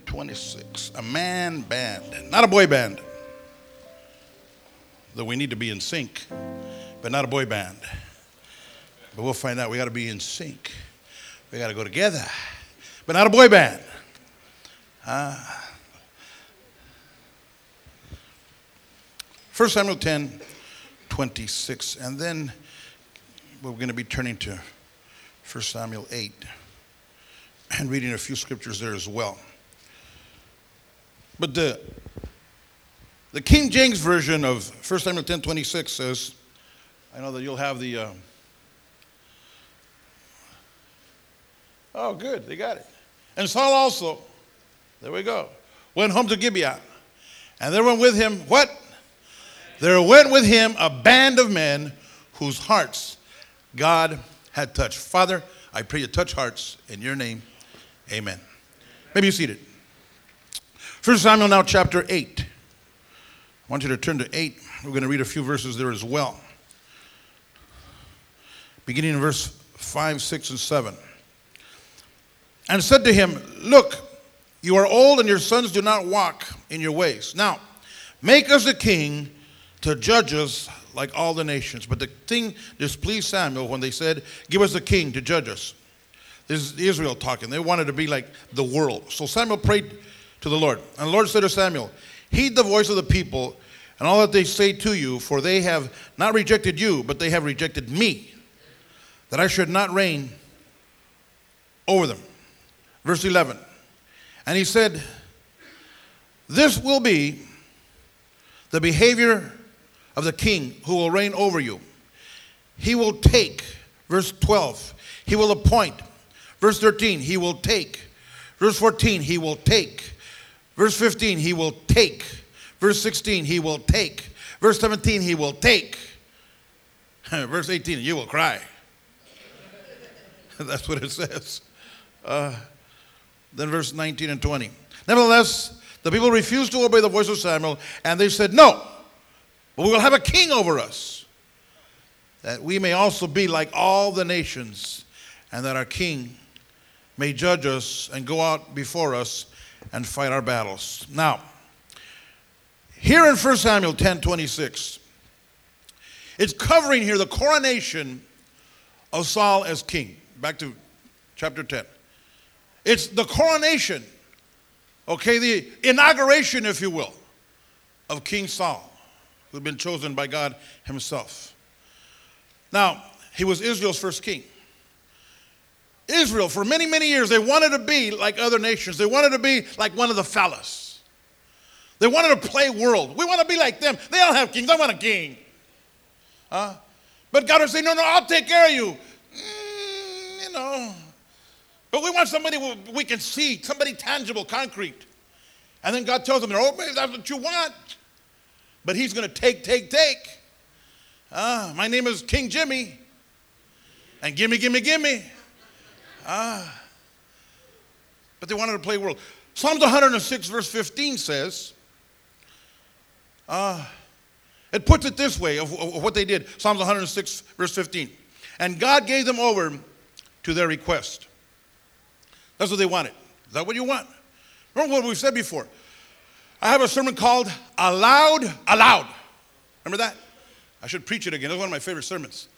26. A man band, not a boy band. Though we need to be in sync, but not a boy band. But we'll find out. We got to be in sync. We got to go together, but not a boy band. Uh, 1 Samuel 10, 26. And then we're going to be turning to 1 Samuel 8 and reading a few scriptures there as well. But the, the King James Version of 1 Samuel 10 26 says, I know that you'll have the. Uh, oh, good, they got it. And Saul also, there we go, went home to Gibeah. And there went with him, what? There went with him a band of men whose hearts God had touched. Father, I pray you touch hearts in your name. Amen. Maybe you seated. First Samuel now chapter 8. I want you to turn to 8. We're going to read a few verses there as well. Beginning in verse 5, 6, and 7. And said to him, Look, you are old and your sons do not walk in your ways. Now, make us a king to judge us like all the nations. But the thing displeased Samuel when they said, Give us a king to judge us. This is Israel talking. They wanted to be like the world. So Samuel prayed to the Lord. And the Lord said to Samuel, Heed the voice of the people and all that they say to you, for they have not rejected you, but they have rejected me, that I should not reign over them. Verse 11. And he said, This will be the behavior of the king who will reign over you. He will take, verse 12, he will appoint. Verse 13, he will take. Verse 14, he will take. Verse 15, he will take. Verse 16, he will take. Verse 17, he will take. Verse 18, you will cry. That's what it says. Uh, then verse 19 and 20. Nevertheless, the people refused to obey the voice of Samuel, and they said, No, but we will have a king over us, that we may also be like all the nations, and that our king may judge us and go out before us and fight our battles. Now, here in 1 Samuel 10 26, it's covering here the coronation of Saul as king. Back to chapter 10. It's the coronation, okay, the inauguration, if you will, of King Saul, who'd been chosen by God himself. Now, he was Israel's first king. Israel, for many, many years, they wanted to be like other nations. They wanted to be like one of the fellas. They wanted to play world. We want to be like them. They all have kings. I want a king. Huh? But God would say, No, no, I'll take care of you. Mm, you know. But we want somebody we can see, somebody tangible, concrete. And then God tells them, Oh, maybe that's what you want. But He's going to take, take, take. Ah, my name is King Jimmy. And gimme, gimme, gimme. Ah. But they wanted to play world. Psalms 106, verse 15 says, uh, it puts it this way of, of what they did. Psalms 106, verse 15. And God gave them over to their request. That's what they wanted. Is that what you want? Remember what we've said before. I have a sermon called Allowed, Allowed. Remember that? I should preach it again. That's one of my favorite sermons.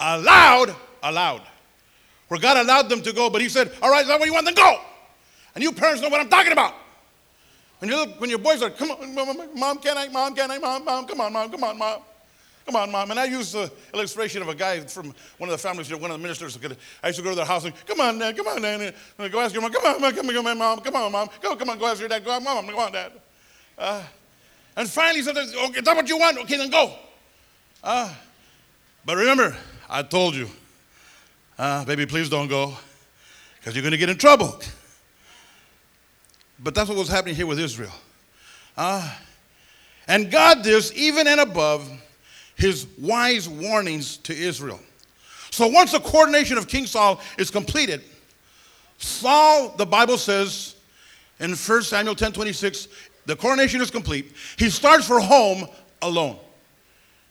Allowed, Allowed where God allowed them to go, but He said, All right, is that what you want? Then go. And you parents know what I'm talking about. When, you when your boys are, Come on, mom, can I? Mom, can I? Mom, mom, come on, mom, come on, mom. Come on, mom. And I use the illustration of a guy from one of the families, here, one of the ministers. I used to go to their house and, come on, dad, come on, dad. And go ask your mom, come on, mom, come on, mom, come on, mom. Go, come on, go ask your dad. Go on, mom, come on, dad. Uh, and finally, sometimes, okay, is that what you want? Okay, then go. Uh, but remember, I told you, uh, baby, please don't go because you're going to get in trouble. But that's what was happening here with Israel. Uh, and God this even and above his wise warnings to Israel. So once the coordination of King Saul is completed, Saul, the Bible says in 1 Samuel 10 26, the coronation is complete. He starts for home alone.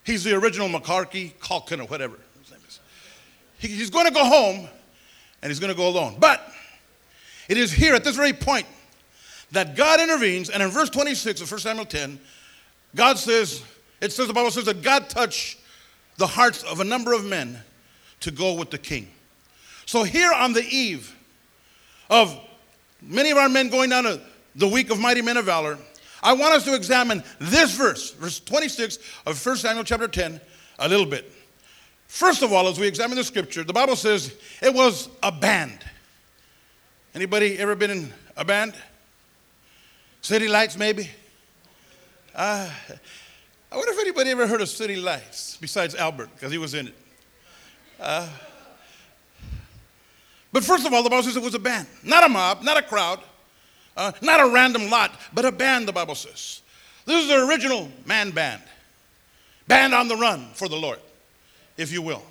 He's the original Macaulay, Culkin, or whatever. He's going to go home and he's going to go alone. But it is here at this very point that God intervenes, and in verse 26 of 1 Samuel 10, God says, it says, the Bible says that God touched the hearts of a number of men to go with the king. So here on the eve of many of our men going down to the week of mighty men of valor, I want us to examine this verse, verse 26 of 1 Samuel chapter 10, a little bit. First of all, as we examine the scripture, the Bible says it was a band. Anybody ever been in a band? City Lights, maybe? Uh, I wonder if anybody ever heard of City Lights besides Albert, because he was in it. Uh, but first of all, the Bible says it was a band, not a mob, not a crowd, uh, not a random lot, but a band, the Bible says. This is the original man band, band on the run for the Lord if you will.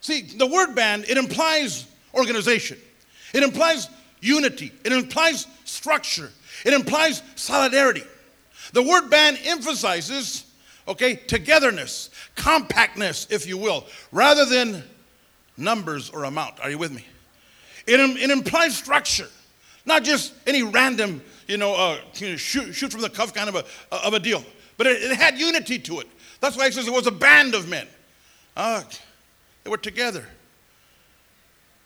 See, the word band, it implies organization, it implies unity, it implies structure, it implies solidarity. The word band emphasizes, okay, togetherness, compactness, if you will, rather than numbers or amount. Are you with me? It, it implies structure, not just any random, you know, uh, shoot, shoot from the cuff kind of a, of a deal, but it, it had unity to it. That's why he says it was a band of men. Ah, they were together.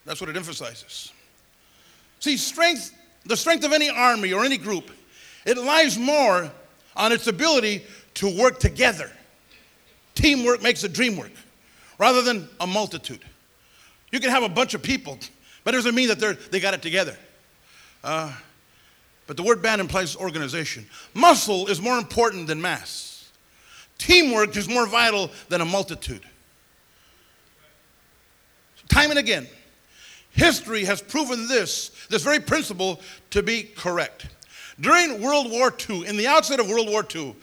That's what it emphasizes. See, strength, the strength of any army or any group, it lies more on its ability to work together. Teamwork makes a dream work rather than a multitude. You can have a bunch of people, but it doesn't mean that they're, they got it together. Uh, but the word band implies organization. Muscle is more important than mass. Teamwork is more vital than a multitude. Time and again, history has proven this, this very principle to be correct. During World War II, in the outset of World War II,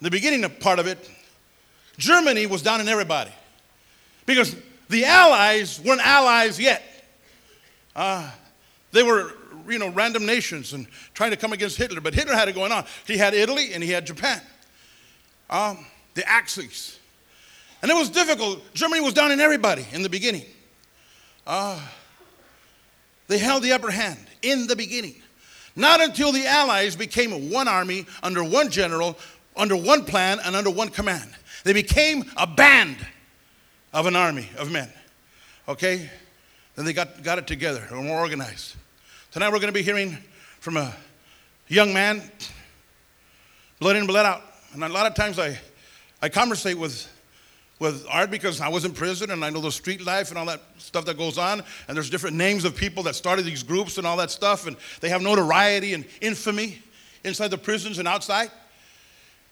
the beginning part of it, Germany was down in everybody because the Allies weren't allies yet. Uh, they were, you know, random nations and trying to come against Hitler, but Hitler had it going on. He had Italy and he had Japan um, the Axis. And it was difficult. Germany was down in everybody in the beginning. Uh, they held the upper hand in the beginning. Not until the Allies became one army under one general, under one plan, and under one command. They became a band of an army of men. Okay? Then they got, got it together, they were more organized. Tonight we're going to be hearing from a young man, blood in, blood out. And a lot of times I, I conversate with, with Art because I was in prison and I know the street life and all that stuff that goes on. And there's different names of people that started these groups and all that stuff. And they have notoriety and infamy inside the prisons and outside.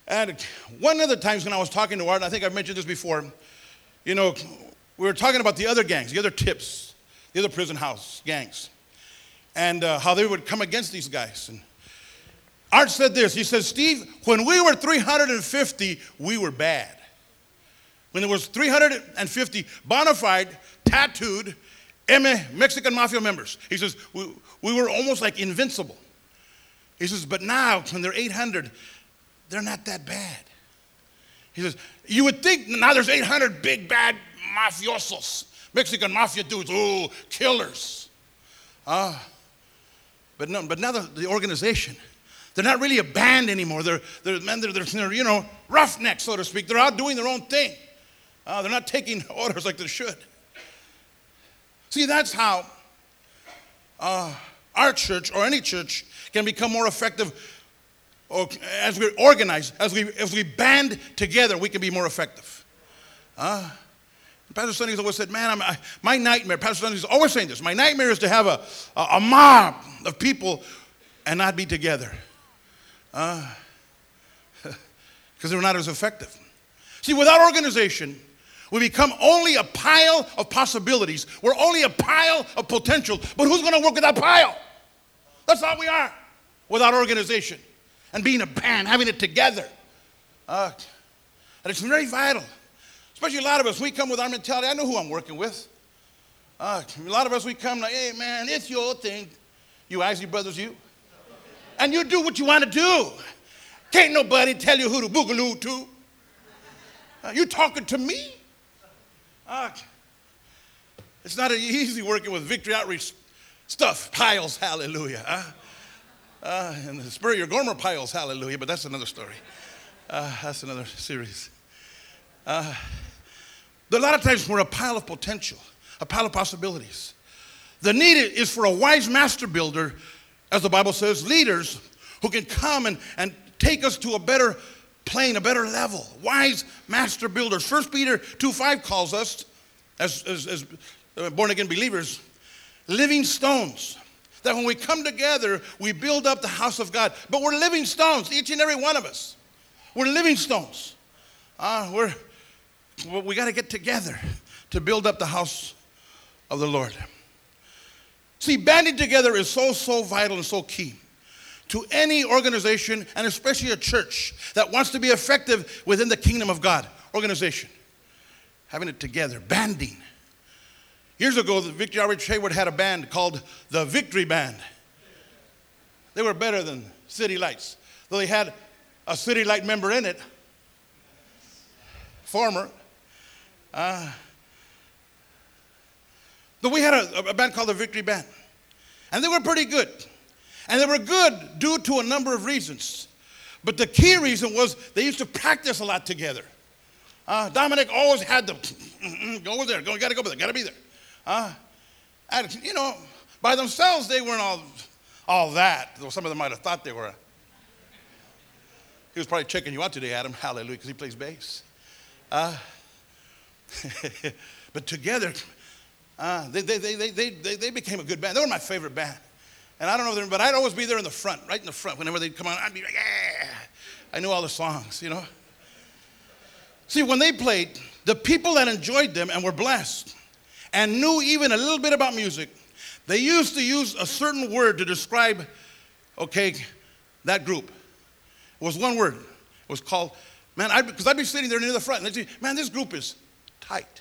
And one of the times when I was talking to Art, I think I've mentioned this before, you know, we were talking about the other gangs, the other tips, the other prison house gangs, and uh, how they would come against these guys. And Art said this. He said, Steve, when we were 350, we were bad. When there was 350 bona fide, tattooed Mexican mafia members. He says, we, we were almost like invincible. He says, but now when they're 800, they're not that bad. He says, you would think now there's 800 big bad mafiosos, Mexican mafia dudes, oh, killers. Uh, but, no, but now the, the organization, they're not really a band anymore. They're, they're, they're, they're, you know, roughnecks, so to speak. They're out doing their own thing. Uh, they're not taking orders like they should. See, that's how uh, our church or any church can become more effective or as we organize, as we, as we band together, we can be more effective. Uh, Pastor Sonny's always said, man, I, my nightmare, Pastor Sonny's always saying this, my nightmare is to have a, a, a mob of people and not be together because uh, they're not as effective. See, without organization, we become only a pile of possibilities. We're only a pile of potential. But who's going to work with that pile? That's all we are without organization and being a band, having it together. Uh, and it's very vital. Especially a lot of us, we come with our mentality. I know who I'm working with. Uh, a lot of us, we come like, hey, man, it's your thing. You Isley Brothers, you and you do what you want to do. Can't nobody tell you who to boogaloo to. Uh, you talking to me? Uh, it's not easy working with victory outreach stuff. Piles, hallelujah. Uh, Uh, and the Spur Your Gomer piles, hallelujah, but that's another story. Uh, that's another series. Uh, a lot of times we're a pile of potential, a pile of possibilities. The need is for a wise master builder, as the Bible says, leaders who can come and, and take us to a better plane, a better level. Wise master builders. First Peter 2 5 calls us, as, as, as uh, born again believers, living stones. That when we come together, we build up the house of God. But we're living stones, each and every one of us. We're living stones. Uh, we're, we got to get together to build up the house of the Lord. See, banding together is so, so vital and so key to any organization, and especially a church that wants to be effective within the kingdom of God organization. Having it together, banding. Years ago, the Victory Outreach Hayward had a band called the Victory Band. They were better than City Lights, though they had a City Light member in it, former. Uh, but we had a, a band called the Victory Band, and they were pretty good. And they were good due to a number of reasons. But the key reason was they used to practice a lot together. Uh, Dominic always had to go over there, go, gotta go over there, gotta be there. Uh, and, you know, by themselves, they weren't all, all that, though some of them might have thought they were. He was probably checking you out today, Adam. Hallelujah, because he plays bass. Uh, but together, uh, they, they, they, they, they, they became a good band. They were my favorite band. And I don't know, but I'd always be there in the front, right in the front. Whenever they'd come on, I'd be like, yeah. I knew all the songs, you know. See, when they played, the people that enjoyed them and were blessed and knew even a little bit about music, they used to use a certain word to describe, okay, that group. It was one word. It was called, man, because I'd be sitting there near the front and they'd say, man, this group is tight.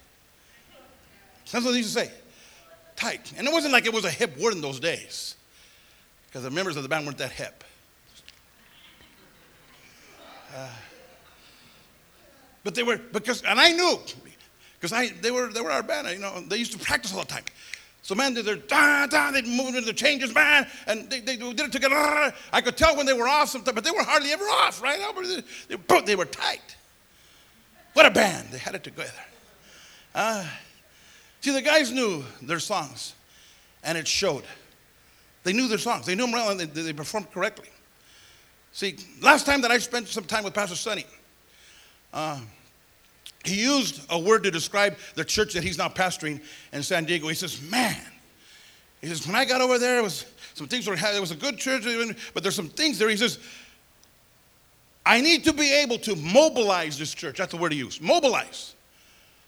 That's what they used to say. Tight. And it wasn't like it was a hip word in those days because the members of the band weren't that hip. Uh, but they were because, and I knew because I they were they were our band. You know, they used to practice all the time. So man, they're da da. They'd move into the changes, man, and they, they did it together. I could tell when they were off sometimes, but they were hardly ever off, right? They, they, they were tight. What a band! They had it together. Uh, see, the guys knew their songs, and it showed. They knew their songs. They knew them well and they, they performed correctly. See, last time that I spent some time with Pastor Sonny, uh, he used a word to describe the church that he's now pastoring in San Diego. He says, man, he says, when I got over there, it was some things were, it was a good church, but there's some things there. He says, I need to be able to mobilize this church. That's the word he used. Mobilize.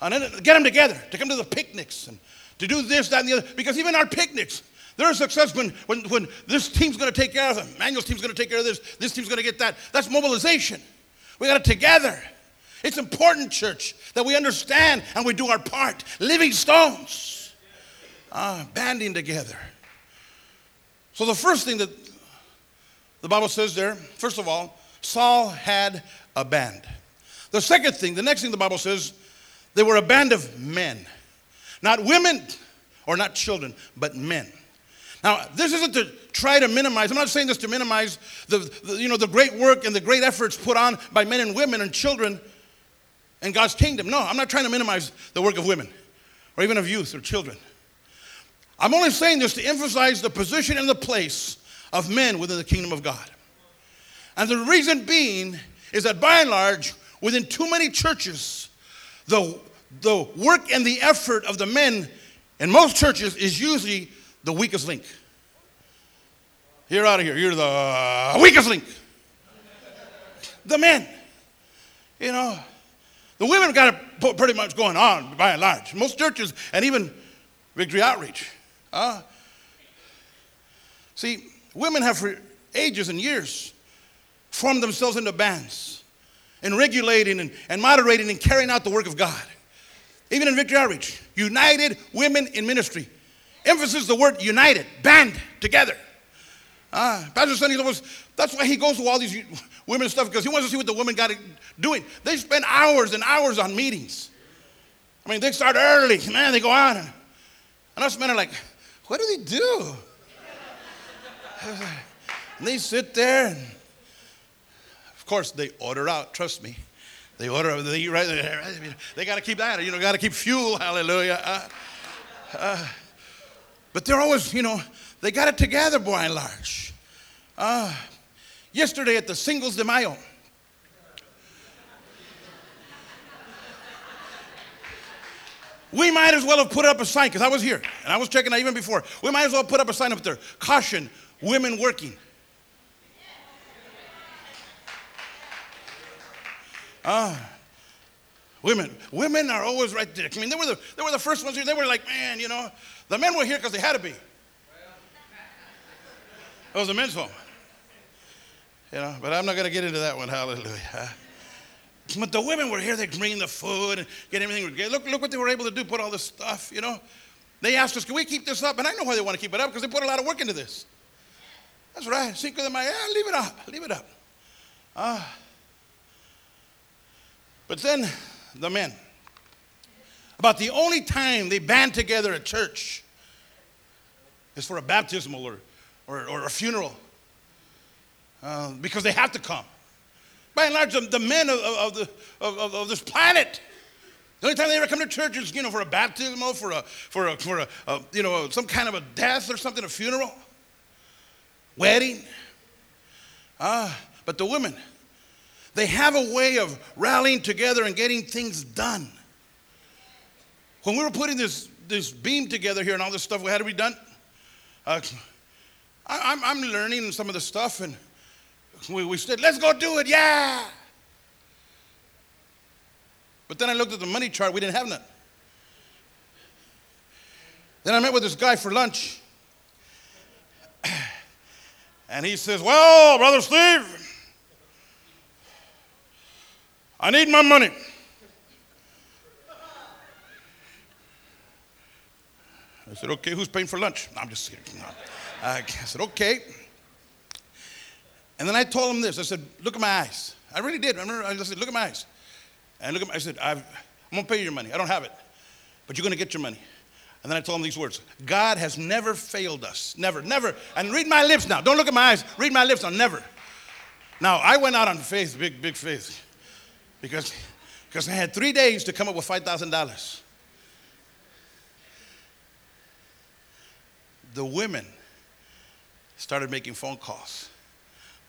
And then get them together, to come to the picnics and to do this, that, and the other. Because even our picnics, they're success when, when, when this team's going to take care of them. Manuel's team's going to take care of this. This team's going to get that. That's mobilization. We got it together. It's important, church, that we understand and we do our part. Living stones, uh, banding together. So, the first thing that the Bible says there, first of all, Saul had a band. The second thing, the next thing the Bible says, they were a band of men. Not women or not children, but men. Now, this isn't to try to minimize, I'm not saying this to minimize the, the, you know, the great work and the great efforts put on by men and women and children in God's kingdom. No, I'm not trying to minimize the work of women or even of youth or children. I'm only saying this to emphasize the position and the place of men within the kingdom of God. And the reason being is that by and large, within too many churches, the, the work and the effort of the men in most churches is usually the weakest link. You're out of here. You're the weakest link. The men. You know, the women got it pretty much going on by and large. Most churches and even Victory Outreach. Uh, see, women have for ages and years formed themselves into bands and regulating and, and moderating and carrying out the work of God. Even in Victory Outreach, United Women in Ministry emphasis the word united, band together. Uh, Pastor Sonny was, that's why he goes to all these women stuff, because he wants to see what the women got doing. They spend hours and hours on meetings. I mean, they start early, man, they go out. And, and us men are like, what do they do? And they sit there, and of course, they order out, trust me. They order, they eat right there. They got to keep that, you know, got to keep fuel, hallelujah. Uh, uh, but they're always, you know, they got it together by and large. Uh, yesterday at the Singles de Mayo, we might as well have put up a sign, because I was here, and I was checking out even before. We might as well put up a sign up there caution, women working. Ah. Women, women are always right there. I mean, they were the, they were the first ones here. They were like, man, you know, the men were here because they had to be. It was the men's home. You know, but I'm not going to get into that one. Hallelujah. But the women were here. They bringing the food and get everything. Look, look what they were able to do. Put all this stuff. You know, they asked us, "Can we keep this up?" And I know why they want to keep it up because they put a lot of work into this. That's right. Cinco de Mayo. Yeah, leave it up. Leave it up. Ah. Uh, but then the men. About the only time they band together at church is for a baptismal or, or, or a funeral uh, because they have to come. By and large, the, the men of, of, the, of, of, this planet, the only time they ever come to church is, you know, for a baptismal, for a, for a, for a, a you know, some kind of a death or something, a funeral, wedding. Ah, but the women, they have a way of rallying together and getting things done. When we were putting this, this beam together here and all this stuff we had to be done, uh, I, am I'm learning some of the stuff, and we, we said, let's go do it, yeah. But then I looked at the money chart, we didn't have none. Then I met with this guy for lunch. And he says, Well, Brother Steve, I need my money. I said, okay, who's paying for lunch? No, I'm just kidding. No. I said, okay. And then I told him this. I said, look at my eyes. I really did. I remember I said, look at my eyes. And look at my, I said, i am going to pay you your money. I don't have it. But you're going to get your money. And then I told him these words God has never failed us. Never, never. And read my lips now. Don't look at my eyes. Read my lips now. Never. Now, I went out on faith, big, big faith because, because I had three days to come up with $5,000. The women started making phone calls.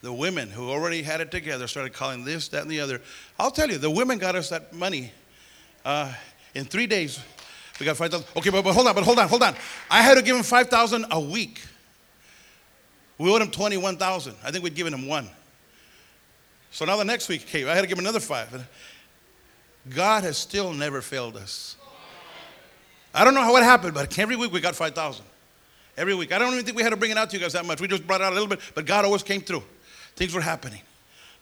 The women who already had it together started calling this, that, and the other. I'll tell you, the women got us that money uh, in three days. We got 5,000. Okay, but, but hold on, but hold on, hold on. I had to give him 5,000 a week. We owed him 21,000. I think we'd given him one. So now the next week came. I had to give him another five. God has still never failed us. I don't know how it happened, but every week we got 5,000. Every week. I don't even think we had to bring it out to you guys that much. We just brought it out a little bit, but God always came through. Things were happening.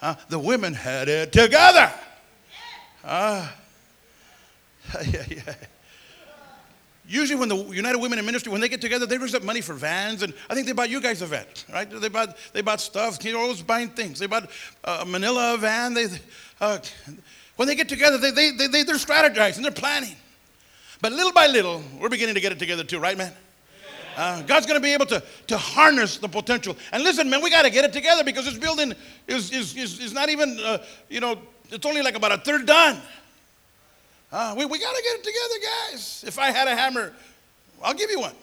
Uh, the women had it together. Uh, yeah, yeah. Usually, when the United Women in Ministry, when they get together, they raise up money for vans, and I think they bought you guys a van, right? They bought they bought stuff. They're always buying things. They bought a Manila van. They, uh, when they get together, they, they, they, they're strategizing, they're planning. But little by little, we're beginning to get it together too, right, man? Uh, God's going to be able to, to harness the potential. And listen, man, we got to get it together because this building is, is, is, is not even, uh, you know, it's only like about a third done. Uh, we we got to get it together, guys. If I had a hammer, I'll give you one.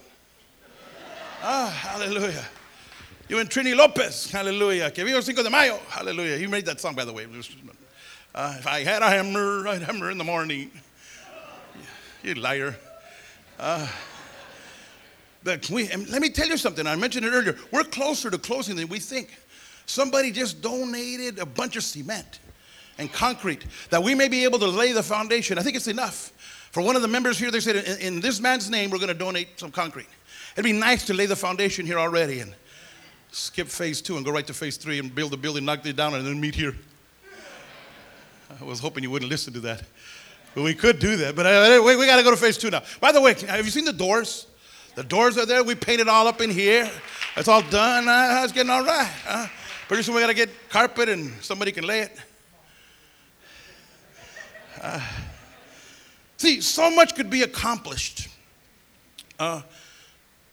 Ah, hallelujah. You and Trini Lopez, hallelujah. Que viva Cinco de Mayo, hallelujah. You made that song, by the way. Uh, if I had a hammer, I'd hammer in the morning. You liar. Uh, but we, let me tell you something. I mentioned it earlier. We're closer to closing than we think. Somebody just donated a bunch of cement and concrete that we may be able to lay the foundation. I think it's enough. For one of the members here, they said, in, in this man's name, we're going to donate some concrete. It'd be nice to lay the foundation here already and skip phase two and go right to phase three and build the building, knock it down, and then meet here. I was hoping you wouldn't listen to that. But we could do that. But uh, we, we got to go to phase two now. By the way, have you seen the doors? The doors are there. We painted all up in here. It's all done. Uh, it's getting all right. Uh, pretty soon we got to get carpet and somebody can lay it. See, so much could be accomplished. Uh,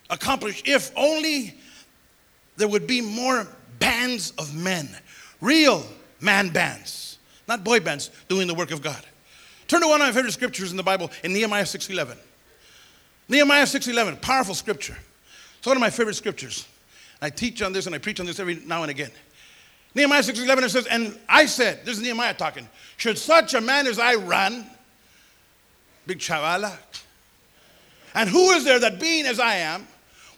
accomplished if only there would be more bands of men, real man bands, not boy bands doing the work of God. Turn to one of my favorite scriptures in the Bible in Nehemiah 6:11. Nehemiah 6:11, powerful scripture. It's one of my favorite scriptures. I teach on this and I preach on this every now and again. Nehemiah 6:11 it says, "And I said, this is Nehemiah talking, should such a man as I run, big chavala, and who is there that being as I am,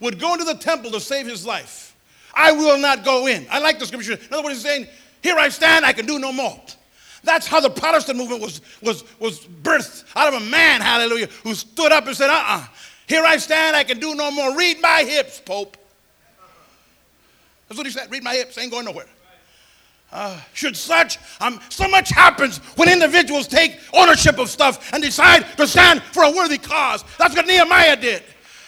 would go into the temple to save his life? I will not go in." I like the scripture. In other words, he's saying, "Here I stand, I can do no more." That's how the Protestant movement was, was, was birthed out of a man, hallelujah, who stood up and said, uh uh-uh, uh, here I stand, I can do no more. Read my hips, Pope. That's what he said. Read my hips, ain't going nowhere. Uh, should such, um, so much happens when individuals take ownership of stuff and decide to stand for a worthy cause. That's what Nehemiah did.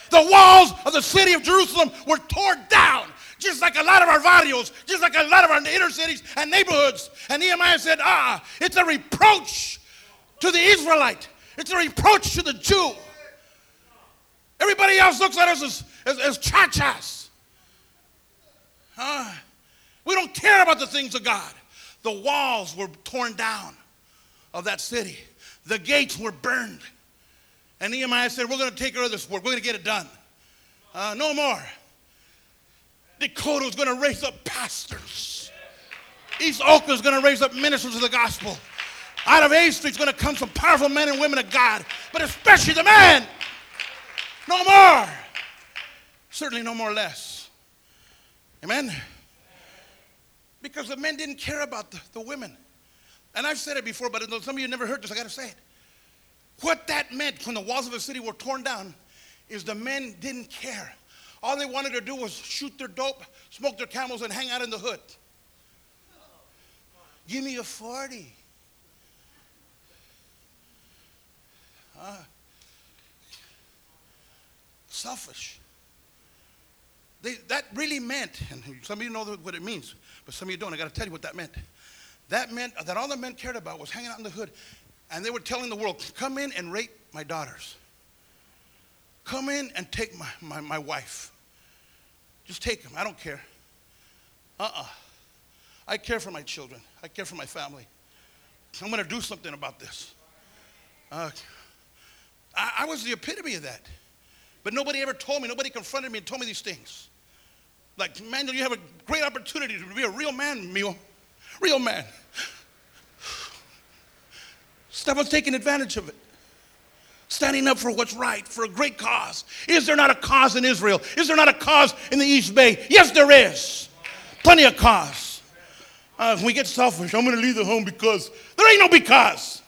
The walls of the city of Jerusalem were torn down, just like a lot of our barrios, just like a lot of our inner cities and neighborhoods. And Nehemiah said, ah, it's a reproach to the Israelite, it's a reproach to the Jew. Everybody else looks at us as, as, as chachas. Uh, we don't care about the things of God. The walls were torn down of that city, the gates were burned. And Nehemiah said, We're going to take care of this work, we're going to get it done. Uh, no more. Decoto is going to raise up pastors. East Oakland is going to raise up ministers of the gospel. Out of A Street is going to come some powerful men and women of God, but especially the men. No more. Certainly no more less. Amen? Because the men didn't care about the, the women. And I've said it before, but some of you never heard this, I got to say it. What that meant when the walls of the city were torn down is the men didn't care. All they wanted to do was shoot their dope, smoke their camels, and hang out in the hood. Give me a 40. Uh, selfish. They, that really meant, and some of you know what it means, but some of you don't. I got to tell you what that meant. That meant that all the men cared about was hanging out in the hood, and they were telling the world, come in and rape my daughters. Come in and take my, my, my wife. Just take them. I don't care. Uh uh I care for my children, I care for my family. I'm going to do something about this. Uh, I, I was the epitome of that. But nobody ever told me, nobody confronted me and told me these things. Like, Manuel, you have a great opportunity to be a real man, Mio. Real man. Stop us taking advantage of it. Standing up for what's right, for a great cause. Is there not a cause in Israel? Is there not a cause in the East Bay? Yes, there is. Plenty of cause. Uh, we get selfish, I'm going to leave the home because there ain't no because.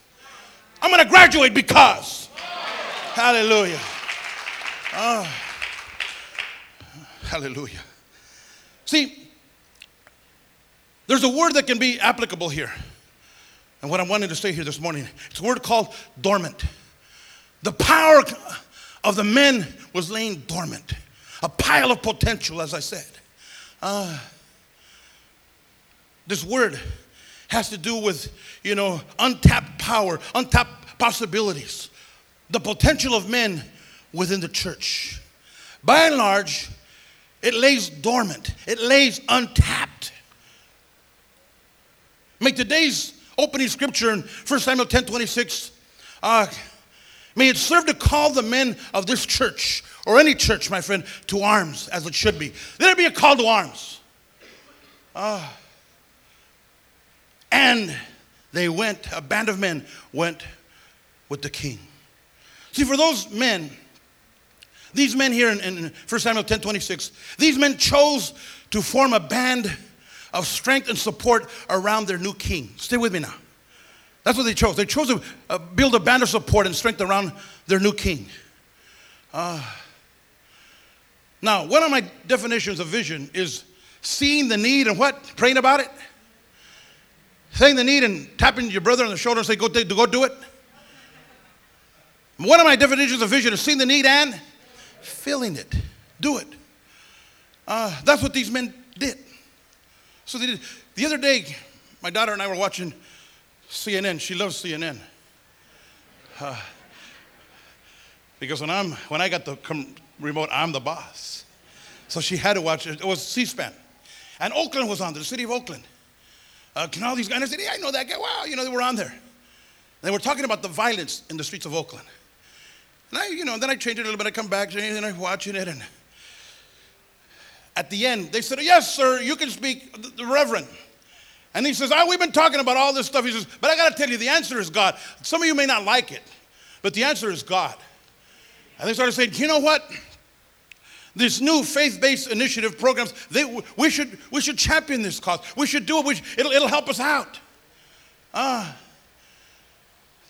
I'm going to graduate because. Hallelujah. Oh. Hallelujah. See, there's a word that can be applicable here. And what I'm wanting to say here this morning, it's a word called dormant. The power of the men was laying dormant, a pile of potential, as I said. Uh, this word has to do with, you know, untapped power, untapped possibilities, the potential of men within the church. By and large, it lays dormant, it lays untapped. Make today's opening scripture in 1 Samuel 10 26. Uh, may it serve to call the men of this church, or any church, my friend, to arms as it should be. Let it be a call to arms. Uh, and they went, a band of men went with the king. See, for those men, these men here in, in 1 Samuel 10 26, these men chose to form a band of strength and support around their new king. Stay with me now. That's what they chose. They chose to uh, build a band of support and strength around their new king. Uh, now, one of my definitions of vision is seeing the need and what? Praying about it? Saying the need and tapping your brother on the shoulder and say, go, go do it? One of my definitions of vision is seeing the need and feeling it. Do it. Uh, that's what these men did. So they did. The other day, my daughter and I were watching CNN. She loves CNN. Uh, because when I'm when I got the com- remote, I'm the boss. So she had to watch it. It was C-SPAN. And Oakland was on there, the city of Oakland. Uh, can all these guys? I said, yeah, I know that guy. Wow, you know, they were on there. They were talking about the violence in the streets of Oakland. And I, you know, then I changed it a little bit. I come back and I'm watching it. And at the end, they said, yes, sir, you can speak, the, the reverend. And he says, oh, we've been talking about all this stuff. He says, but I got to tell you, the answer is God. Some of you may not like it, but the answer is God. And they started saying, you know what? This new faith-based initiative programs, they, we, should, we should champion this cause. We should do it. Should, it'll, it'll help us out. Ah. Uh,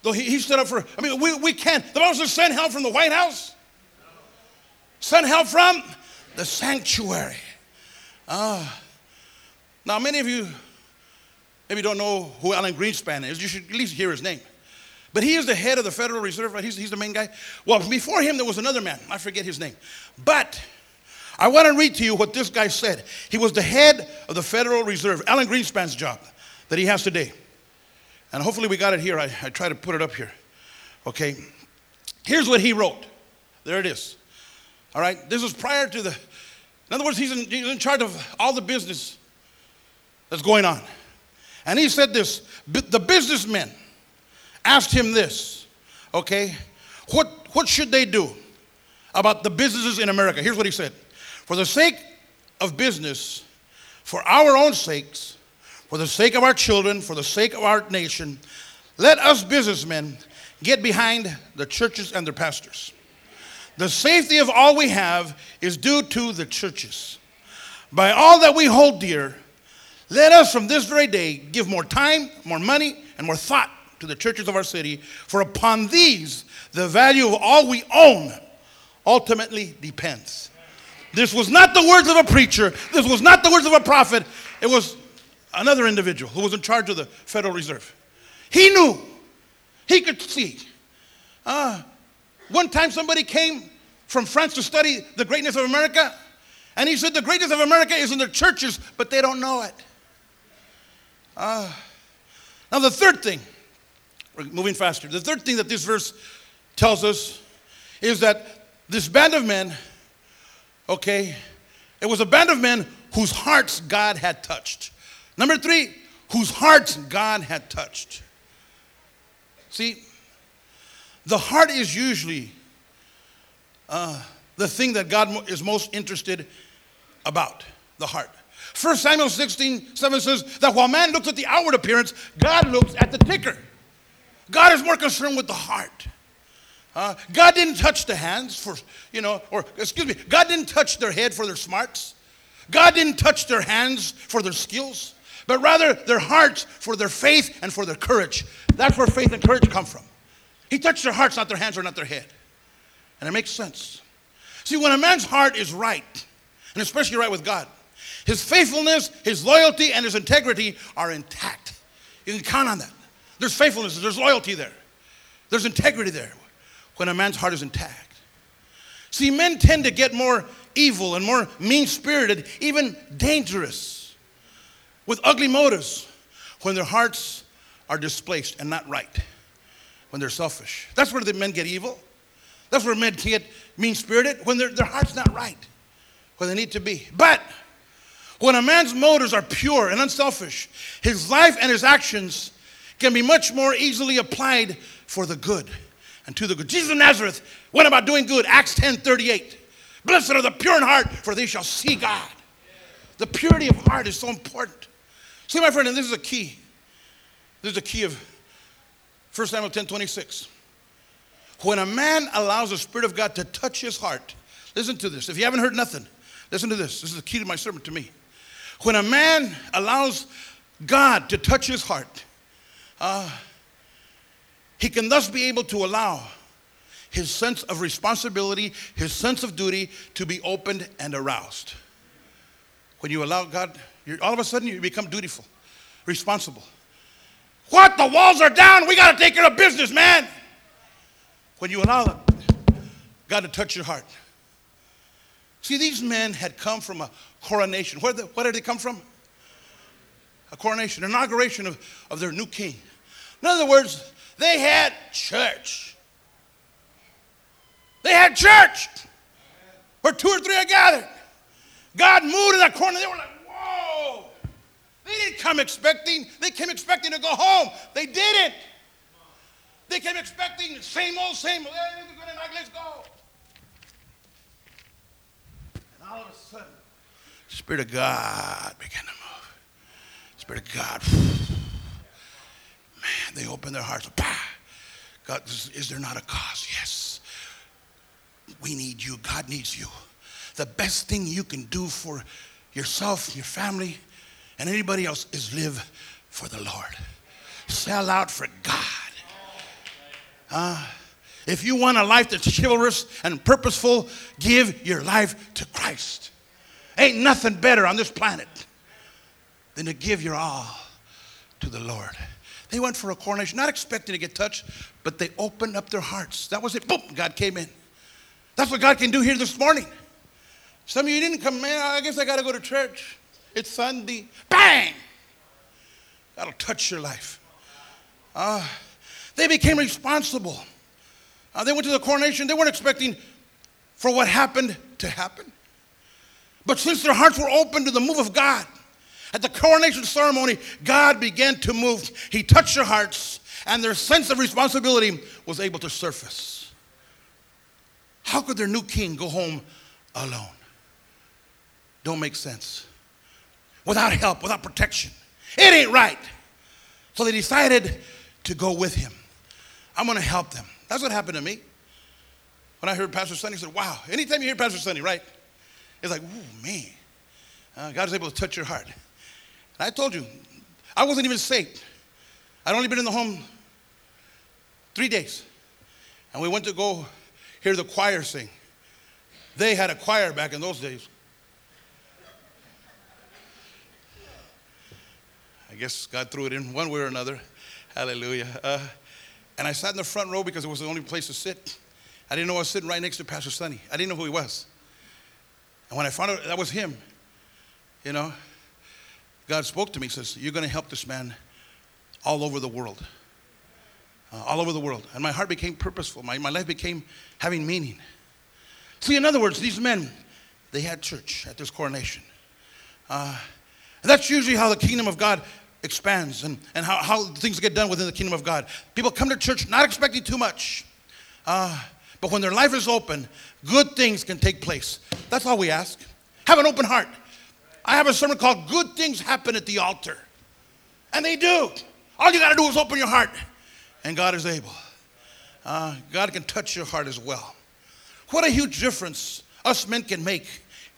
though he, he stood up for, I mean, we, we can. The Bible says send help from the White House. Send help from the sanctuary. Ah. Now, many of you maybe don't know who Alan Greenspan is. You should at least hear his name. But he is the head of the Federal Reserve, right? He's, he's the main guy. Well, before him, there was another man. I forget his name. But I want to read to you what this guy said. He was the head of the Federal Reserve, Alan Greenspan's job that he has today. And hopefully we got it here. I, I try to put it up here. Okay. Here's what he wrote. There it is. All right. This is prior to the, in other words, he's in, he's in charge of all the business that's going on. And he said this the businessmen asked him this, okay, what, what should they do about the businesses in America? Here's what he said For the sake of business, for our own sakes, for the sake of our children, for the sake of our nation, let us businessmen get behind the churches and their pastors. The safety of all we have is due to the churches. By all that we hold dear, let us from this very day give more time, more money, and more thought to the churches of our city, for upon these the value of all we own ultimately depends. This was not the words of a preacher, this was not the words of a prophet, it was another individual who was in charge of the Federal Reserve. He knew, he could see. Uh, one time somebody came from France to study the greatness of America, and he said, The greatness of America is in the churches, but they don't know it. Uh, now, the third thing, we're moving faster. The third thing that this verse tells us is that this band of men, okay, it was a band of men whose hearts God had touched. Number three, whose hearts God had touched. See, the heart is usually uh, the thing that God is most interested about, the heart. 1 Samuel 16, 7 says that while man looks at the outward appearance, God looks at the ticker. God is more concerned with the heart. Uh, God didn't touch the hands for, you know, or excuse me, God didn't touch their head for their smarts. God didn't touch their hands for their skills, but rather their hearts for their faith and for their courage. That's where faith and courage come from. He touched their hearts, not their hands or not their head. And it makes sense. See, when a man's heart is right, and especially right with God, his faithfulness, his loyalty, and his integrity are intact. You can count on that. There's faithfulness, there's loyalty there, there's integrity there when a man's heart is intact. See, men tend to get more evil and more mean spirited, even dangerous, with ugly motives when their hearts are displaced and not right, when they're selfish. That's where the men get evil. That's where men get mean spirited, when their heart's not right, where they need to be. But when a man's motives are pure and unselfish, his life and his actions can be much more easily applied for the good and to the good. Jesus of Nazareth went about doing good. Acts 10 38. Blessed are the pure in heart, for they shall see God. The purity of heart is so important. See, my friend, and this is a key. This is a key of 1 Samuel 10 26. When a man allows the Spirit of God to touch his heart, listen to this. If you haven't heard nothing, listen to this. This is the key to my sermon to me. When a man allows God to touch his heart, uh, he can thus be able to allow his sense of responsibility, his sense of duty to be opened and aroused. When you allow God, all of a sudden you become dutiful, responsible. What? The walls are down. We got to take care of business, man. When you allow God to touch your heart. See, these men had come from a coronation. Where, the, where did they come from? A coronation, inauguration of, of their new king. In other words, they had church. They had church where two or three are gathered. God moved in that corner. They were like, come expecting, they came expecting to go home. They didn't. They came expecting same old, same old. Hey, night, let's go. And all of a sudden, Spirit of God began to move. Spirit of God. Man, they opened their hearts. God, is there not a cause? Yes. We need you. God needs you. The best thing you can do for yourself, your family, and anybody else is live for the Lord. Sell out for God. Uh, if you want a life that's chivalrous and purposeful, give your life to Christ. Ain't nothing better on this planet than to give your all to the Lord. They went for a coronation, not expecting to get touched, but they opened up their hearts. That was it. Boom, God came in. That's what God can do here this morning. Some of you didn't come, man, I guess I got to go to church. It's Sunday. Bang! That'll touch your life. Uh, they became responsible. Uh, they went to the coronation. They weren't expecting for what happened to happen. But since their hearts were open to the move of God, at the coronation ceremony, God began to move. He touched their hearts, and their sense of responsibility was able to surface. How could their new king go home alone? Don't make sense. Without help, without protection. It ain't right. So they decided to go with him. I'm going to help them. That's what happened to me. When I heard Pastor Sonny, he said, Wow, anytime you hear Pastor Sonny, right? It's like, oh, man. Uh, God is able to touch your heart. And I told you, I wasn't even saved. I'd only been in the home three days. And we went to go hear the choir sing. They had a choir back in those days. Guess God threw it in one way or another. Hallelujah. Uh, and I sat in the front row because it was the only place to sit. I didn't know I was sitting right next to Pastor Sonny. I didn't know who he was. And when I found out that was him, you know, God spoke to me, He says, You're going to help this man all over the world. Uh, all over the world. And my heart became purposeful. My, my life became having meaning. See, in other words, these men, they had church at this coronation. Uh, that's usually how the kingdom of God expands and, and how, how things get done within the kingdom of God. People come to church not expecting too much. Uh, but when their life is open, good things can take place. That's all we ask. Have an open heart. I have a sermon called Good Things Happen at the Altar. And they do. All you got to do is open your heart, and God is able. Uh, God can touch your heart as well. What a huge difference us men can make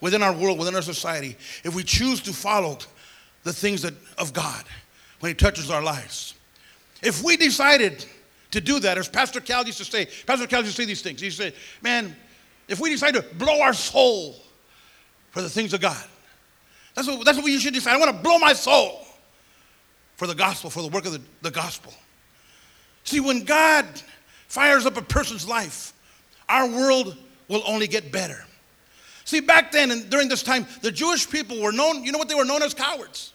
within our world, within our society, if we choose to follow the things that, of God when He touches our lives. If we decided to do that, as Pastor Cal used to say, Pastor Cal used to say these things. He said, Man, if we decide to blow our soul for the things of God, that's what, that's what we should decide. I want to blow my soul for the gospel, for the work of the, the gospel. See, when God fires up a person's life, our world will only get better. See, back then and during this time, the Jewish people were known, you know what they were known as cowards.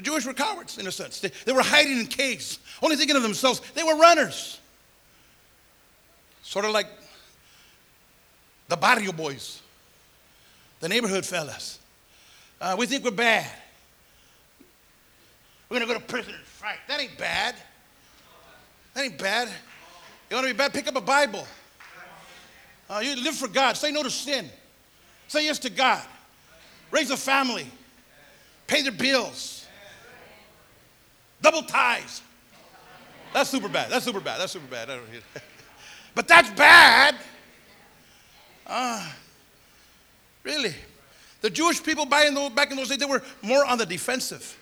The Jewish were cowards in a sense. They, they were hiding in caves, only thinking of themselves. They were runners. Sort of like the barrio boys, the neighborhood fellas. Uh, we think we're bad. We're going to go to prison and fight. That ain't bad. That ain't bad. You want to be bad? Pick up a Bible. Uh, you live for God. Say no to sin. Say yes to God. Raise a family. Pay their bills. Double ties. That's super bad. That's super bad. That's super bad. I don't hear but that's bad. Uh, really. The Jewish people back in, those, back in those days, they were more on the defensive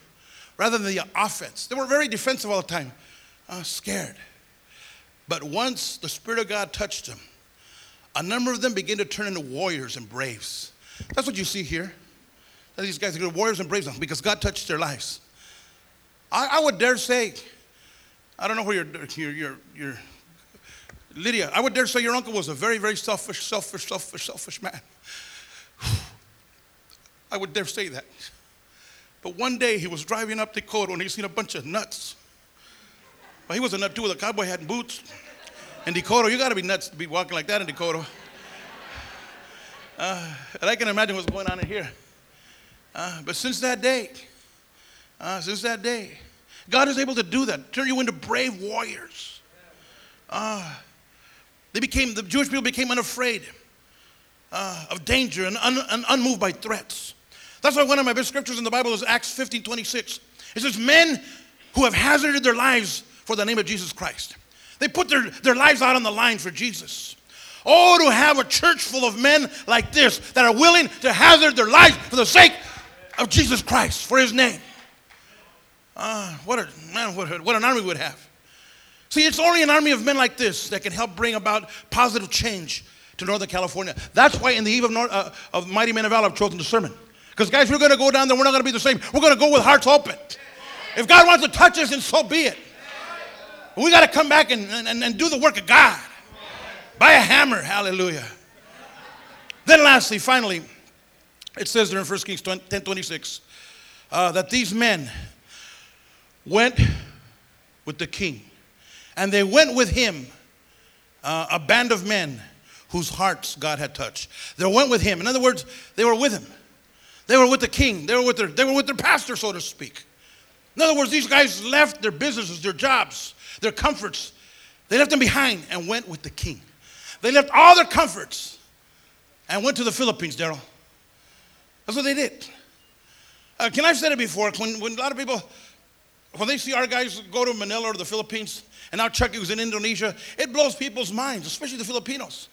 rather than the offense. They were very defensive all the time, uh, scared. But once the Spirit of God touched them, a number of them began to turn into warriors and braves. That's what you see here. These guys are warriors and braves because God touched their lives. I, I would dare say, I don't know where your, your, your, your, Lydia, I would dare say your uncle was a very, very selfish, selfish, selfish, selfish man. I would dare say that. But one day he was driving up Decoto and he seen a bunch of nuts. Well, he was a nut too with a cowboy hat and boots. In Decoto, you got to be nuts to be walking like that in Decoto. Uh, and I can imagine what's going on in here. Uh, but since that day, Uh, since that day, God is able to do that, turn you into brave warriors. Uh, they became the Jewish people became unafraid uh, of danger and, un, and unmoved by threats. That's why one of my best scriptures in the Bible is Acts 15 26. It says, Men who have hazarded their lives for the name of Jesus Christ. They put their, their lives out on the line for Jesus. Oh, to have a church full of men like this that are willing to hazard their lives for the sake of Jesus Christ, for his name. Uh, what, a, man, what, what an army would have. See, it's only an army of men like this that can help bring about positive change to Northern California. That's why in the eve of, North, uh, of Mighty Men of Valor, I've chosen the sermon. Because, guys, we're going to go down there, we're not going to be the same. We're going to go with hearts open. If God wants to touch us, then so be it. We got to come back and, and, and do the work of God. Buy a hammer, hallelujah. Then, lastly, finally, it says there in 1 Kings 10 26 uh, that these men went with the king, and they went with him, uh, a band of men whose hearts God had touched. They went with him. In other words, they were with him. They were with the king. They were with their, they were with their pastor, so to speak. In other words, these guys left their businesses, their jobs, their comforts. They left them behind and went with the king. They left all their comforts and went to the Philippines, Daryl. That's what they did. Uh, can I've said it before? When, when a lot of people, when they see our guys go to Manila or the Philippines, and now Chucky was in Indonesia, it blows people's minds, especially the Filipinos.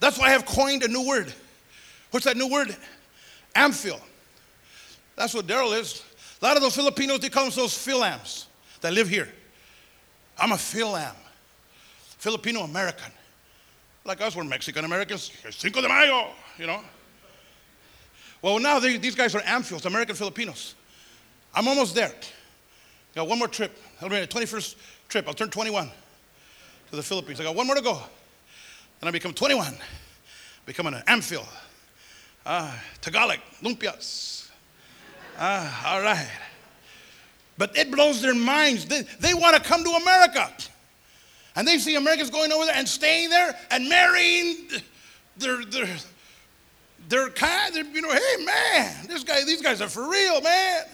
That's why I have coined a new word. What's that new word? Amphil. That's what Daryl is. A lot of those Filipinos, they call themselves Philams that live here. I'm a Philam, Filipino American. Like us, we're Mexican Americans. Cinco de Mayo, you know. Well, now they, these guys are Amphils, American Filipinos. I'm almost there. Got one more trip. I'll be the 21st trip. I'll turn 21 to the Philippines. I got one more to go. Then I become 21, becoming an Amphil. Uh, Tagalog, lumpias. Uh, all right. But it blows their minds. They, they want to come to America. And they see Americans going over there and staying there and marrying their, their, their kind. They're, you know, hey, man, this guy, these guys are for real, man.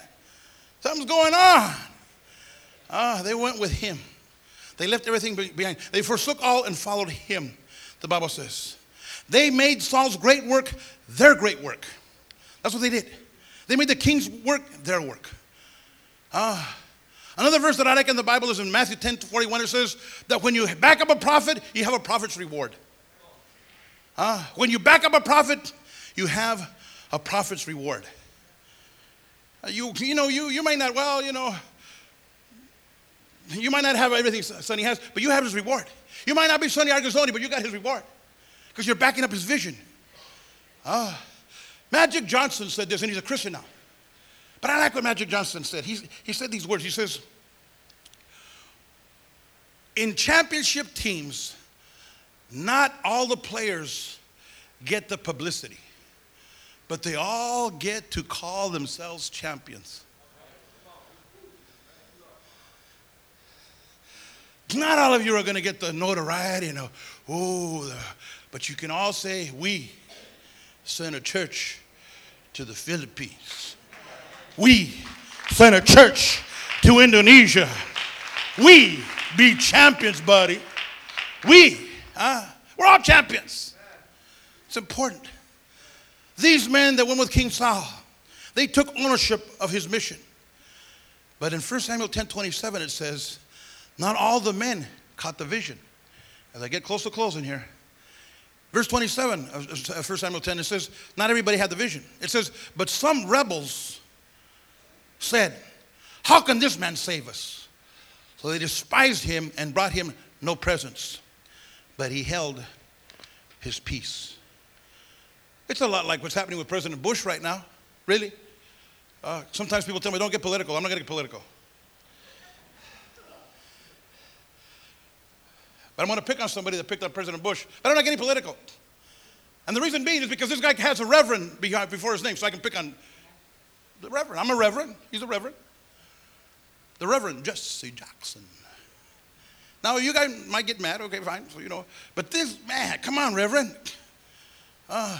Something's going on. Ah, they went with him. They left everything behind. They forsook all and followed him, the Bible says. They made Saul's great work their great work. That's what they did. They made the king's work their work. Ah. Another verse that I like in the Bible is in Matthew 10 to 41. It says that when you back up a prophet, you have a prophet's reward. Ah. When you back up a prophet, you have a prophet's reward. Uh, you, you know, you, you might not, well, you know, you might not have everything Sonny has, but you have his reward. You might not be Sonny Arguinzoni, but you got his reward because you're backing up his vision. Ah, Magic Johnson said this, and he's a Christian now. But I like what Magic Johnson said. He, he said these words. He says, In championship teams, not all the players get the publicity, but they all get to call themselves champions. Not all of you are going to get the notoriety, know, oh, but you can all say, we sent a church to the Philippines. We sent a church to Indonesia. We be champions, buddy. We, huh? We're all champions. It's important. These men that went with King Saul, they took ownership of his mission. But in 1 Samuel 10 27, it says, Not all the men caught the vision. As I get close to closing here, verse 27 of 1 Samuel 10, it says, Not everybody had the vision. It says, But some rebels said, How can this man save us? So they despised him and brought him no presents, but he held his peace. It's a lot like what's happening with President Bush right now, really. Uh, sometimes people tell me, don't get political. I'm not going to get political. But I'm going to pick on somebody that picked on President Bush. But I'm not like getting political. And the reason being is because this guy has a reverend behind, before his name, so I can pick on the reverend. I'm a reverend. He's a reverend. The Reverend Jesse Jackson. Now, you guys might get mad. Okay, fine. So, you know. But this, man, come on, Reverend. Uh,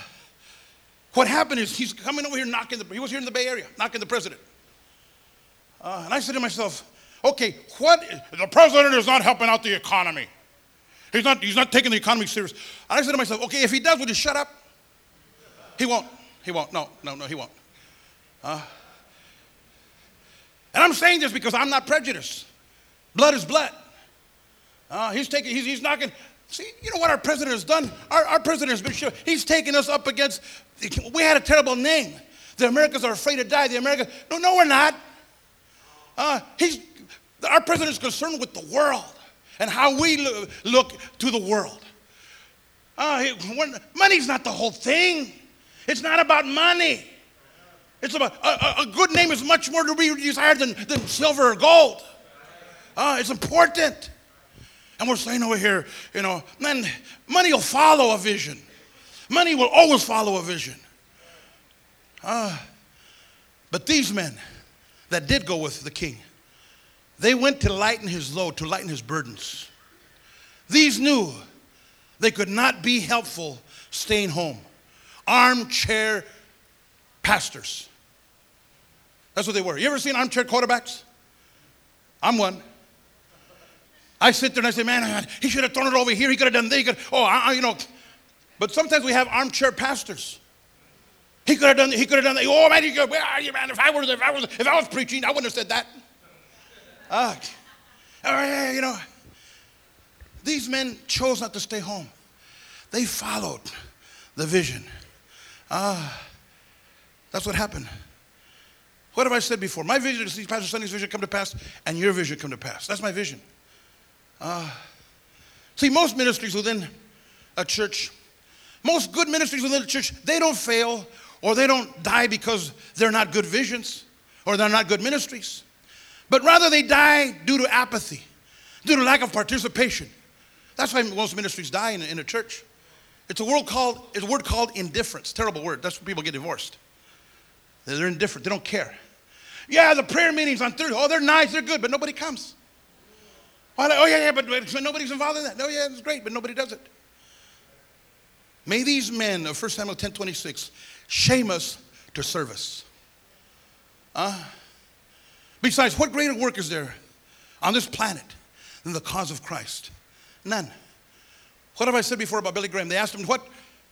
what happened is he's coming over here knocking the, he was here in the Bay Area, knocking the president. Uh, and I said to myself, okay, what? The president is not helping out the economy. He's not, he's not taking the economy serious. I said to myself, okay, if he does, would you shut up? He won't. He won't. No, no, no, he won't. Uh, and I'm saying this because I'm not prejudiced. Blood is blood. Uh, he's taking, he's, he's knocking. See, you know what our president has done? Our, our president has been sure. He's taken us up against, we had a terrible name. The Americans are afraid to die. The Americans, no, no, we're not. Uh, he's, our president is concerned with the world and how we look, to the world. Uh, money's not the whole thing. It's not about money. It's about a, a, good name is much more to be desired than, than silver or gold. Uh, it's important. And we're saying over here, you know, man, money will follow a vision. Money will always follow a vision. Uh, but these men that did go with the king, they went to lighten his load, to lighten his burdens. These knew they could not be helpful staying home. Armchair pastors. That's what they were. You ever seen armchair quarterbacks? I'm one. I sit there and I say, man, he should have thrown it over here. He could have done this. He could, oh, I, you know. But sometimes we have armchair pastors. He could have done. He could have done that. Oh man, could, where are you, man? If I was, if I was, if I was preaching, I wouldn't have said that. Uh, you know, these men chose not to stay home. They followed the vision. Ah, that's what happened. What have I said before? My vision is to see Pastor Sonny's vision come to pass, and your vision come to pass. That's my vision. Uh, see, most ministries within a church, most good ministries within a church, they don't fail or they don't die because they're not good visions or they're not good ministries, but rather they die due to apathy, due to lack of participation. That's why most ministries die in, in a church. It's a word called it's a word called indifference. Terrible word. That's when people get divorced. They're indifferent. They don't care. Yeah, the prayer meetings on Thursday. Oh, they're nice. They're good, but nobody comes. Oh, yeah, yeah, but, but nobody's involved in that. No, yeah, it's great, but nobody does it. May these men of 1 Samuel 10 26 shame us to service. Uh, besides, what greater work is there on this planet than the cause of Christ? None. What have I said before about Billy Graham? They asked him, What,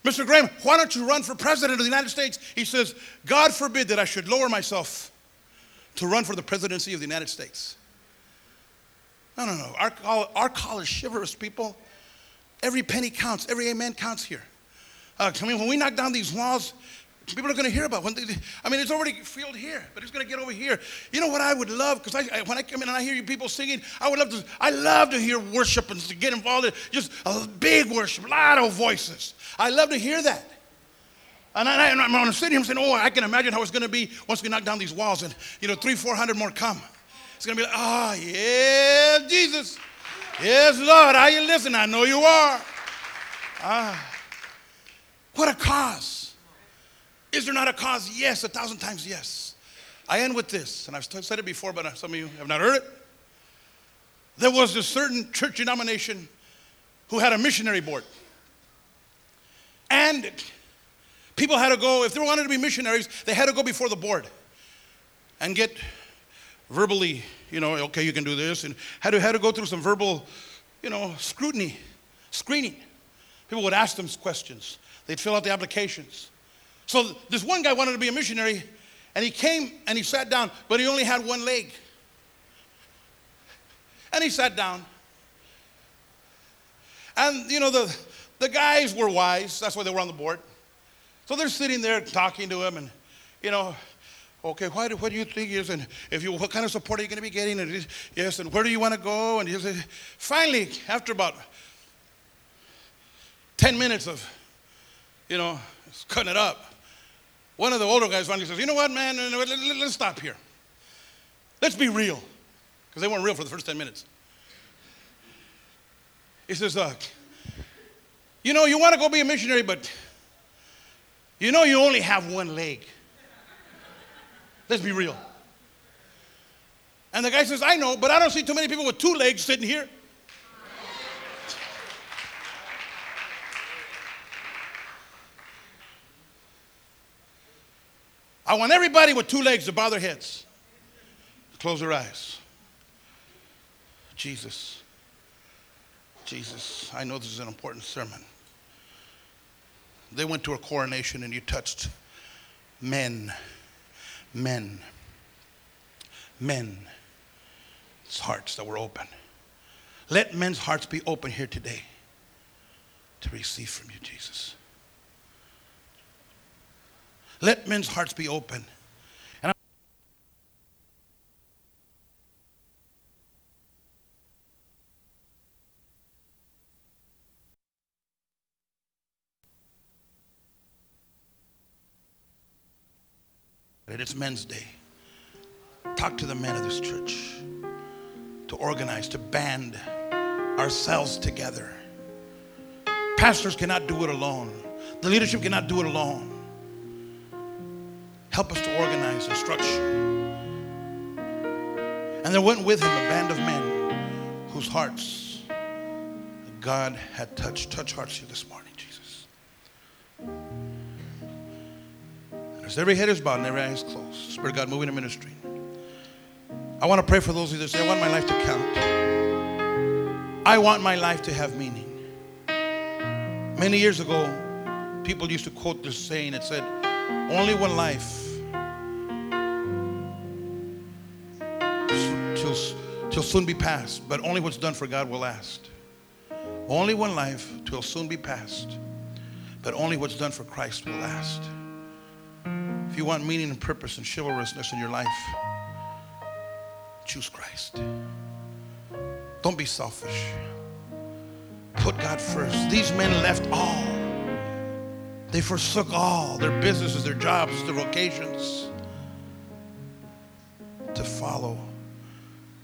Mr. Graham, why don't you run for president of the United States? He says, God forbid that I should lower myself to run for the presidency of the United States. No, no, no. Our, our call is chivalrous, people. Every penny counts, every amen counts here. Uh, I mean, when we knock down these walls, people are going to hear about. When they, I mean, it's already filled here, but it's going to get over here. You know what I would love? Because I, I, when I come in and I hear you people singing, I would love to. I love to hear worship and to get involved in just a big worship, a lot of voices. I love to hear that. And, I, am sitting here saying, "Oh, I can imagine how it's going to be once we knock down these walls, and you know, three, four hundred more come." It's going to be like, "Ah, oh, yeah, Jesus, yes, Lord, are you listening? I know you are." Ah. What a cause. Is there not a cause? Yes, a thousand times yes. I end with this, and I've said it before, but some of you have not heard it. There was a certain church denomination who had a missionary board. And people had to go, if they wanted to be missionaries, they had to go before the board and get verbally, you know, okay, you can do this, and had to, had to go through some verbal, you know, scrutiny, screening. People would ask them questions. They'd fill out the applications. So this one guy wanted to be a missionary, and he came and he sat down, but he only had one leg. And he sat down. And you know, the, the guys were wise, that's why they were on the board. So they're sitting there talking to him, and you know, okay, what, what do you think is, and if you, what kind of support are you going to be getting? And yes, and where do you want to go? And said, finally, after about 10 minutes of you know, cutting it up. One of the older guys finally says, You know what, man? Let's stop here. Let's be real. Because they weren't real for the first 10 minutes. He says, uh, You know, you want to go be a missionary, but you know you only have one leg. Let's be real. And the guy says, I know, but I don't see too many people with two legs sitting here. I want everybody with two legs to bow their heads. Close your eyes. Jesus. Jesus. I know this is an important sermon. They went to a coronation and you touched men, men, men's hearts that were open. Let men's hearts be open here today to receive from you, Jesus. Let men's hearts be open. And I- it's Men's Day. Talk to the men of this church to organize, to band ourselves together. Pastors cannot do it alone. The leadership cannot do it alone. Help us to organize a structure. And there went with him a band of men whose hearts God had touched. Touch hearts here this morning, Jesus. And As every head is bowed and every eye is closed, Spirit of God moving in ministry. I want to pray for those of you that say, I want my life to count. I want my life to have meaning. Many years ago, people used to quote this saying. It said, Only one life till soon be past, but only what's done for God will last. Only one life till soon be past, but only what's done for Christ will last. If you want meaning and purpose and chivalrousness in your life, choose Christ. Don't be selfish. Put God first. These men left all. They forsook all their businesses, their jobs, their vocations to follow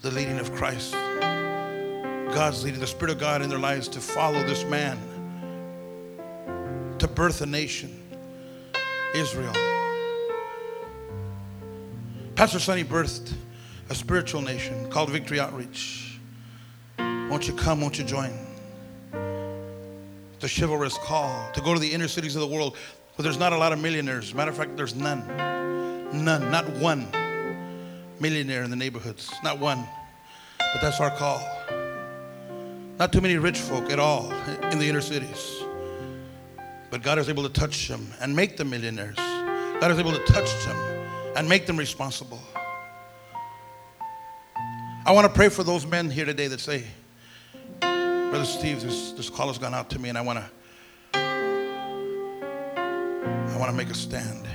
the leading of Christ. God's leading, the Spirit of God in their lives to follow this man, to birth a nation, Israel. Pastor Sonny birthed a spiritual nation called Victory Outreach. Won't you come? Won't you join? The chivalrous call to go to the inner cities of the world where there's not a lot of millionaires. Matter of fact, there's none. None. Not one millionaire in the neighborhoods. Not one. But that's our call. Not too many rich folk at all in the inner cities. But God is able to touch them and make them millionaires. God is able to touch them and make them responsible. I want to pray for those men here today that say, Brother Steve, this, this call has gone out to me and I want to I want to make a stand.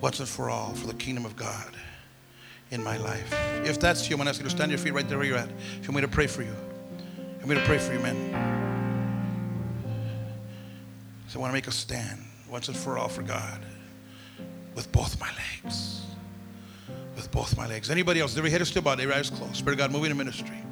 Once and for all for the kingdom of God in my life. If that's you, I'm going to ask you to stand your feet right there where you're at. If you want me to pray for you. I'm going to pray for you, men. So I want to make a stand once and for all for God with both my legs. With both my legs. Anybody else? Every head is still bowed, every eye closed. Spirit of God moving in ministry.